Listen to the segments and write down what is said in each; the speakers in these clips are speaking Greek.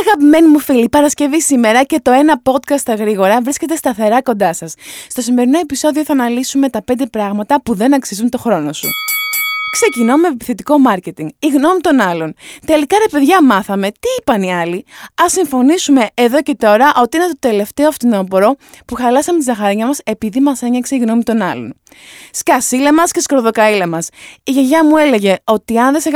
Αγαπημένοι μου φίλοι, Παρασκευή σήμερα και το ένα podcast στα γρήγορα βρίσκεται σταθερά κοντά σας. Στο σημερινό επεισόδιο θα αναλύσουμε τα 5 πράγματα που δεν αξίζουν το χρόνο σου. Ξεκινώ με επιθετικό μάρκετινγκ. Η γνώμη των άλλων. Τελικά, ρε παιδιά, μάθαμε τι είπαν οι άλλοι. Α συμφωνήσουμε εδώ και τώρα ότι είναι το τελευταίο φθινόπωρο που χαλάσαμε τη ζαχαριά μας επειδή μας ένιωξε η γνώμη των άλλων. Σκασίλα μας και σκροδοκαίλα μας. Η γιαγιά μου έλεγε ότι αν δεν σε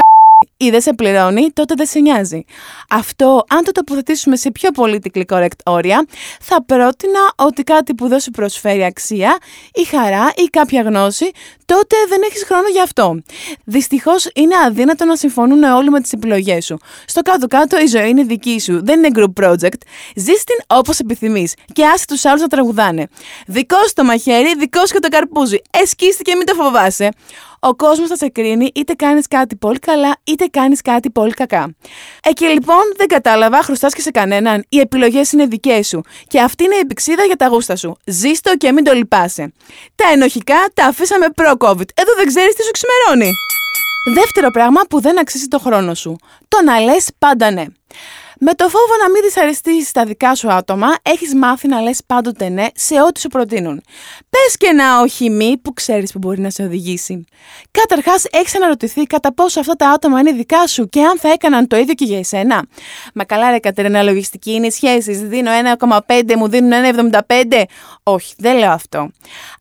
ή δεν σε πληρώνει, τότε δεν σε νοιάζει. Αυτό, αν το τοποθετήσουμε σε πιο politically correct όρια, θα πρότεινα ότι κάτι που δεν σου προσφέρει αξία ή χαρά ή κάποια γνώση, τότε δεν έχεις χρόνο γι' αυτό. Δυστυχώς είναι αδύνατο να συμφωνούν όλοι με τις επιλογές σου. Στο κάτω-κάτω η ζωή είναι δική σου, δεν είναι group project. Ζεις την όπως επιθυμείς και άσε τους άλλους να τραγουδάνε. Δικό το μαχαίρι, δικό και το καρπούζι. Εσκίστηκε, μην το φοβάσαι ο κόσμος θα σε κρίνει είτε κάνεις κάτι πολύ καλά είτε κάνεις κάτι πολύ κακά. Εκεί λοιπόν δεν κατάλαβα, χρωστάς και σε κανέναν. Οι επιλογές είναι δικές σου. Και αυτή είναι η επεξίδα για τα γούστα σου. Ζήστο και μην το λυπάσαι. Τα ενοχικά τα αφήσαμε προ-COVID. Εδώ δεν ξέρεις τι σου ξημερώνει. Δεύτερο πράγμα που δεν αξίζει το χρόνο σου. Το να λες πάντα ναι. Με το φόβο να μην δυσαρεστήσει τα δικά σου άτομα, έχεις μάθει να λες πάντοτε ναι σε ό,τι σου προτείνουν. Πες και ένα όχι μη που ξέρεις που μπορεί να σε οδηγήσει. Καταρχάς, έχεις αναρωτηθεί κατά πόσο αυτά τα άτομα είναι δικά σου και αν θα έκαναν το ίδιο και για εσένα. Μα καλά, ρε Κατερίνα, λογιστική είναι οι σχέσεις. Δίνω 1,5, μου δίνουν 1,75. Όχι, δεν λέω αυτό.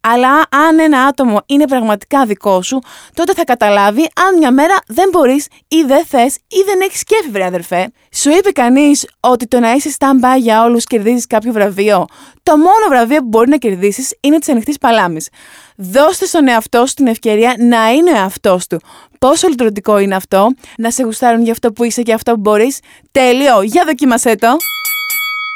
Αλλά αν ένα άτομο είναι πραγματικά δικό σου, τότε θα καταλάβει αν μια μέρα δεν μπορείς ή δεν θες ή δεν έχεις σκέφη, βρε αδερφέ. Σου είπε κανείς ότι το να είσαι stand-by για όλους κερδίζεις κάποιο βραβείο. Το μόνο βραβείο που μπορεί να κερδίσεις είναι της ανοιχτής παλάμης. Δώστε στον εαυτό σου την ευκαιρία να είναι ο εαυτός του. Πόσο λειτουργικό είναι αυτό, να σε γουστάρουν για αυτό που είσαι και αυτό που μπορείς. Τέλειο, για δοκίμασέ το.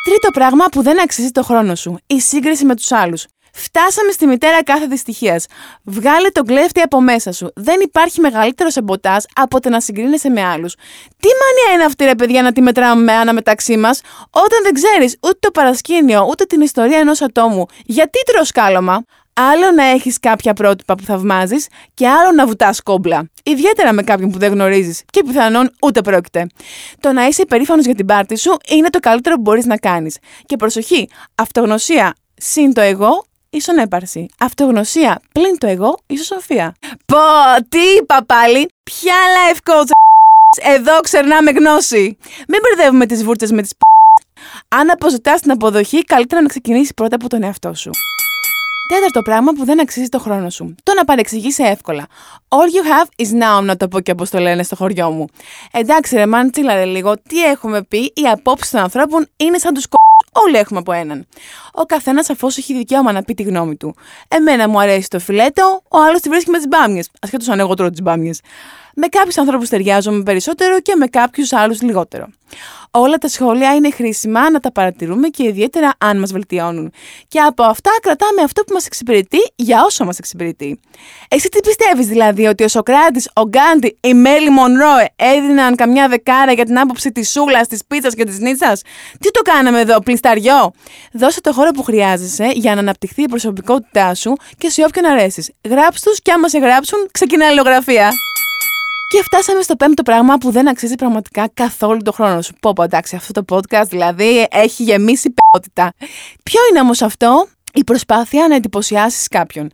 Τρίτο πράγμα που δεν αξίζει το χρόνο σου. Η σύγκριση με τους άλλους. Φτάσαμε στη μητέρα κάθε δυστυχίας. Βγάλε τον κλέφτη από μέσα σου. Δεν υπάρχει μεγαλύτερος εμποτάζ από το να συγκρίνεσαι με άλλους. Τι μανία είναι αυτή, ρε παιδιά, να τη μετράμε με άνα μεταξύ μας, όταν δεν ξέρεις ούτε το παρασκήνιο, ούτε την ιστορία ενός ατόμου. Γιατί τροσκάλωμα. Άλλο να έχεις κάποια πρότυπα που θαυμάζεις και άλλο να βουτάς κόμπλα. Ιδιαίτερα με κάποιον που δεν γνωρίζεις και πιθανόν ούτε πρόκειται. Το να είσαι υπερήφανος για την πάρτη σου είναι το καλύτερο που μπορείς να κάνεις. Και προσοχή, αυτογνωσία συν το εγώ ίσον έπαρση. Αυτογνωσία πλην το εγώ ίσον σοφία. Πω, τι είπα πάλι; Ποια life coach εδώ ξερνάμε γνώση. Μην μπερδεύουμε τις βούρτες με τις Αν αποζητάς την αποδοχή, καλύτερα να ξεκινήσεις πρώτα από τον εαυτό σου. Τέταρτο πράγμα που δεν αξίζει το χρόνο σου. Το να παρεξηγήσει εύκολα. All you have is now, να το πω και όπως το λένε στο χωριό μου. Εντάξει, ρε, μαν τσίλαρε λίγο. Τι έχουμε πει, οι απόψεις των ανθρώπων είναι σαν τους Όλοι έχουμε από έναν. Ο καθένας αφού έχει δικαίωμα να πει τη γνώμη του. Εμένα μου αρέσει το φιλέτο, ο άλλος τη βρίσκει με τις μπάμιες. Ασχέτως αν εγώ τρώω τις μπάμιες. Με κάποιους ανθρώπους ταιριάζομαι περισσότερο και με κάποιους άλλους λιγότερο. Όλα τα σχόλια είναι χρήσιμα να τα παρατηρούμε και ιδιαίτερα αν μας βελτιώνουν. Και από αυτά κρατάμε αυτό που μας εξυπηρετεί για όσο μας εξυπηρετεί. Εσύ τι πιστεύεις δηλαδή, ότι ο Σοκράτης, ο Γκάντι, η Μέλι Μονρόε έδιναν καμιά δεκάρα για την άποψη της σούλας, της πίτσας και της νίτσα. Τι το κάναμε εδώ, πλισταριό. Δώσε το χώρο που χρειάζεσαι για να αναπτυχθεί η προσωπικότητά σου και σε όποιον αρέσεις. Γράψ τους και άμα σε γράψουν, ξεκινά η και φτάσαμε στο πέμπτο πράγμα που δεν αξίζει πραγματικά καθόλου το χρόνο σου. Πω πω εντάξει, αυτό το podcast δηλαδή έχει γεμίσει ποιότητα. Ποιο είναι όμως αυτό; Η προσπάθεια να εντυπωσιάσεις κάποιον.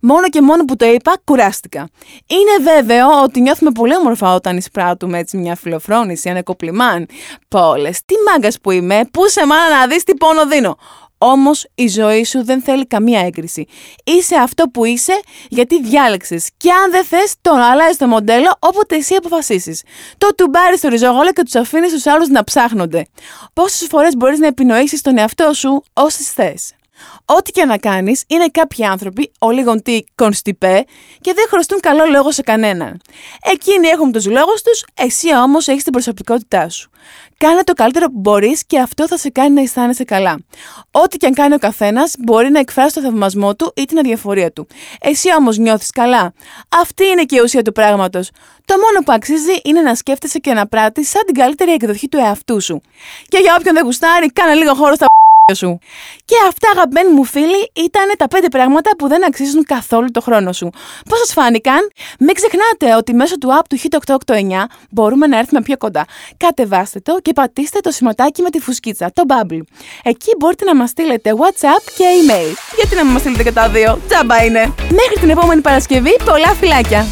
Μόνο και μόνο που το είπα, κουράστηκα. Είναι βέβαιο ότι νιώθουμε πολύ όμορφα όταν εισπράττουμε έτσι μια φιλοφρόνηση, ένα κοπλιμάν. Πόλε, τι μάγκας που είμαι, πού σε μάνα να δεις τι πόνο δίνω. Όμως η ζωή σου δεν θέλει καμία έγκριση. Είσαι αυτό που είσαι γιατί διάλεξες. Και αν δεν θες, τον αλλάζεις το μοντέλο όποτε εσύ αποφασίσεις. Το τουμπάρει στο ριζόγολο και τους αφήνεις τους άλλους να ψάχνονται. Πόσες φορές μπορείς να επινοήσεις τον εαυτό σου όσες θες. Ό,τι και να κάνεις, είναι κάποιοι άνθρωποι, ο λίγον τι κονστιπέ, και δεν χρωστούν καλό λόγο σε κανέναν. Εκείνοι έχουν τους λόγους τους, εσύ όμως έχεις την προσωπικότητά σου. Κάνε το καλύτερο που μπορείς και αυτό θα σε κάνει να αισθάνεσαι καλά. Ό,τι και αν κάνει ο καθένας, μπορεί να εκφράσει το θαυμασμό του ή την αδιαφορία του. Εσύ όμως νιώθεις καλά. Αυτή είναι και η ουσία του πράγματος. Το μόνο που αξίζει είναι να σκέφτεσαι και να πράττεις σαν την καλύτερη εκδοχή του εαυτού σου. Και για όποιον δεν γουστάρει, κάνε λίγο χώρο στα σου. Και αυτά, αγαπημένοι μου φίλοι, ήταν τα πέντε πράγματα που δεν αξίζουν καθόλου το χρόνο σου. Πώς σας φάνηκαν, μην ξεχνάτε ότι μέσω του app του Hit 889 μπορούμε να έρθουμε πιο κοντά. Κατεβάστε το και πατήστε το σηματάκι με τη φουσκίτσα, το Bubble. Εκεί μπορείτε να μας στείλετε WhatsApp και email. Γιατί να μην μας στείλετε και τα δύο, τζάμπα είναι. Μέχρι την επόμενη Παρασκευή, πολλά φιλάκια!